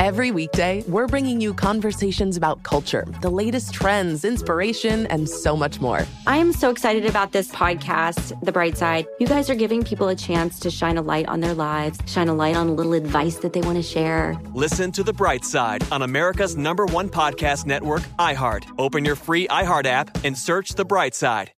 Every weekday, we're bringing you conversations about culture, the latest trends, inspiration, and so much more. I am so excited about this podcast, The Bright Side. You guys are giving people a chance to shine a light on their lives, shine a light on a little advice that they want to share. Listen to The Bright Side on America's number one podcast network, iHeart. Open your free iHeart app and search The Bright Side.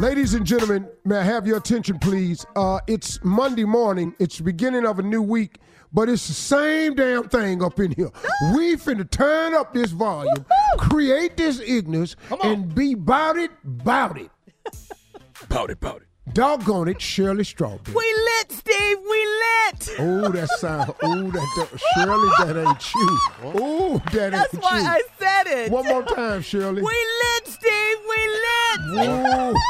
Ladies and gentlemen, may I have your attention, please? Uh, it's Monday morning. It's the beginning of a new week, but it's the same damn thing up in here. we finna turn up this volume, create this ignorance, and be bout it, bout it. bout it, bout it. Doggone it, Shirley Strawberry. We lit, Steve. We lit. Oh, that sound. Oh, that, that Shirley, that ain't you. Oh, that That's ain't you. That's why. I said it. One more time, Shirley. We lit, Steve. We lit. Whoa.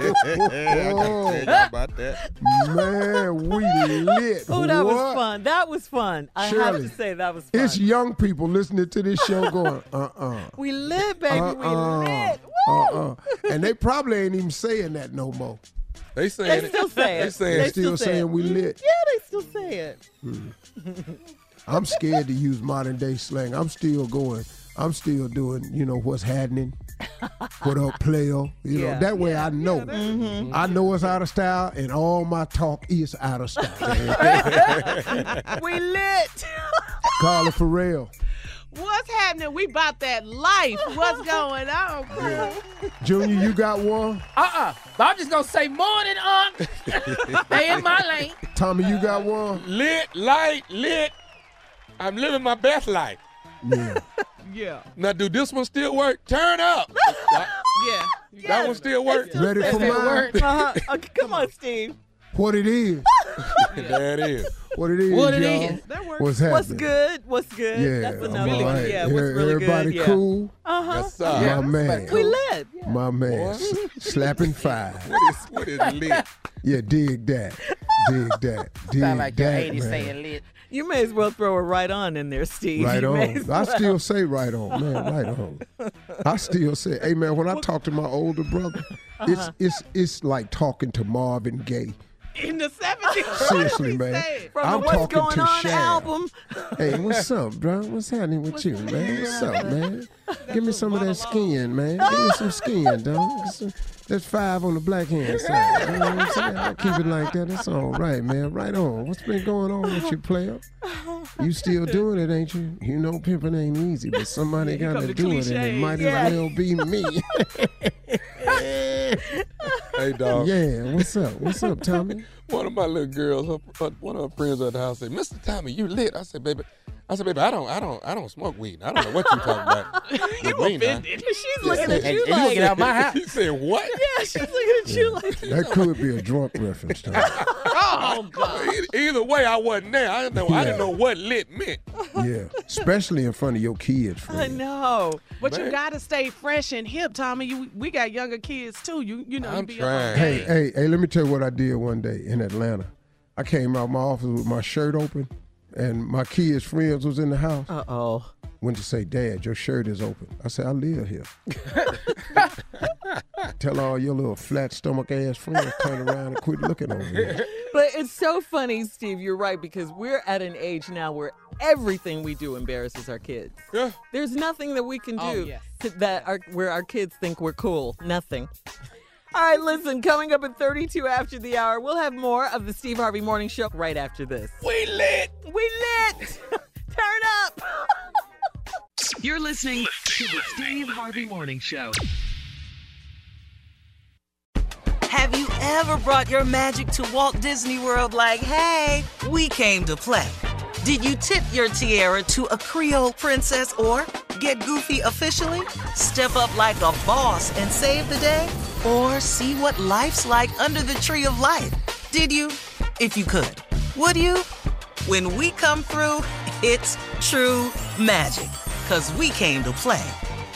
Oh. I gotta tell you about that. Man, we lit. Oh, that was fun. That was fun. I have to say that was fun. It's young people listening to this show going, uh-uh. we lit, baby. we Uh-uh. lit. Uh-uh. Woo. Uh-uh. And they probably ain't even saying that no more. They saying They it. still say it. They saying They it. still saying we mm-hmm. lit. Yeah, they still say it. Mm-hmm. I'm scared to use modern day slang. I'm still going. I'm still doing, you know, what's happening. What up, player? You know, that way I know. Mm-hmm. I know it's out of style, and all my talk is out of style. we lit. Carla Ferrell, What's happening? We about that life. What's going on, bro? Junior, you got one. Uh-uh. But I'm just gonna say morning, Unc. Stay in my lane. Tommy, you got one. Lit, light, lit. I'm living my best life. Yeah. Yeah. Now, do this one still work? Turn up. Yeah. that one still work? Ready for mine? Uh-huh. Okay, come on, Steve. What it is? there it is. What it is, What it y'all? is. That works. What's happening? What's good? What's good? Yeah, That's another all one. Yeah, what's really Everybody good? Yeah. cool? Uh-huh. Yes, sir. My man. We lit. My man. S- slapping five. What is, what is lit? Yeah, dig that. Dig that. Dig Sound like your that, 80s man. saying lit. You may as well throw a right on in there, Steve. Right You on. as I still say right on, man. Right on. I still say, hey man, when I talk to my older brother, Uh-huh. it's it's it's like talking to Marvin Gaye. In the 70s. Seriously, man. From I'm the What's talking Going to On Shad. album. Hey, what's up, bro? What's happening with you, man? What's up, man? Give me some of that skin, man. Give me some skin, dog. That's five on the black hand side. You know what I'm saying? I keep it like that. That's all right, man. Right on. What's been going on with you, player? You still doing it, ain't you? You know pimping ain't easy, but somebody Here got to the do it, and it might Yeah. as well be me. Hey, dog. yeah, what's up? What's up, Tommy? One of my little girls, her, her- one of her friends at the house said, "Mr. Tommy, you lit." I said, "Baby." I said, baby, I don't, I don't, I don't smoke weed. I don't know what you're talking about. You with me offended. She's looking at And- you and he like, said- out my house. He said, "What?" Yeah, she's looking at you like, That could be a drunk reference, Tommy. Oh, God. Either, either way, I wasn't there. I didn't know. I didn't know what lit meant. Yeah, especially in front of your kids, I know. But you got to stay fresh and hip, Tommy. You, we got younger kids, too. You you know, you I'm be trying. on Hey, hey, hey, let me tell you what I did one day in Atlanta. I came out my office with my shirt open, and my kids' friends was in the house. uh-oh. Went to say, Dad, your shirt is open. I said, I live here. Tell all your little flat stomach ass friends turn around and quit looking over here. But it's so funny, Steve. You're right because we're at an age now where everything we do embarrasses our kids. Yeah. There's nothing that we can oh, do Oh, yes. to- that our, where our kids think we're cool. Nothing. All right, listen. Coming up at 32 after the hour, we'll have more of the Steve Harvey Morning Show right after this. We lit. We lit. Turn up. You're listening to the Steve Harvey Morning Show. Have you ever brought your magic to Walt Disney World like, hey, we came to play? Did you tip your tiara to a Creole princess or get goofy officially? Step up like a boss and save the day? Or see what life's like under the tree of life? Did you? If you could. Would you? When we come through, it's true magic. Cause we came to play.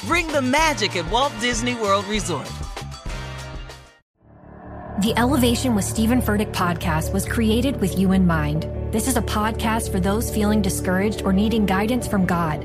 Bring the magic at Walt Disney World Resort. The Elevation with Stephen Furtick podcast was created with you in mind. This is a podcast for those feeling discouraged or needing guidance from God.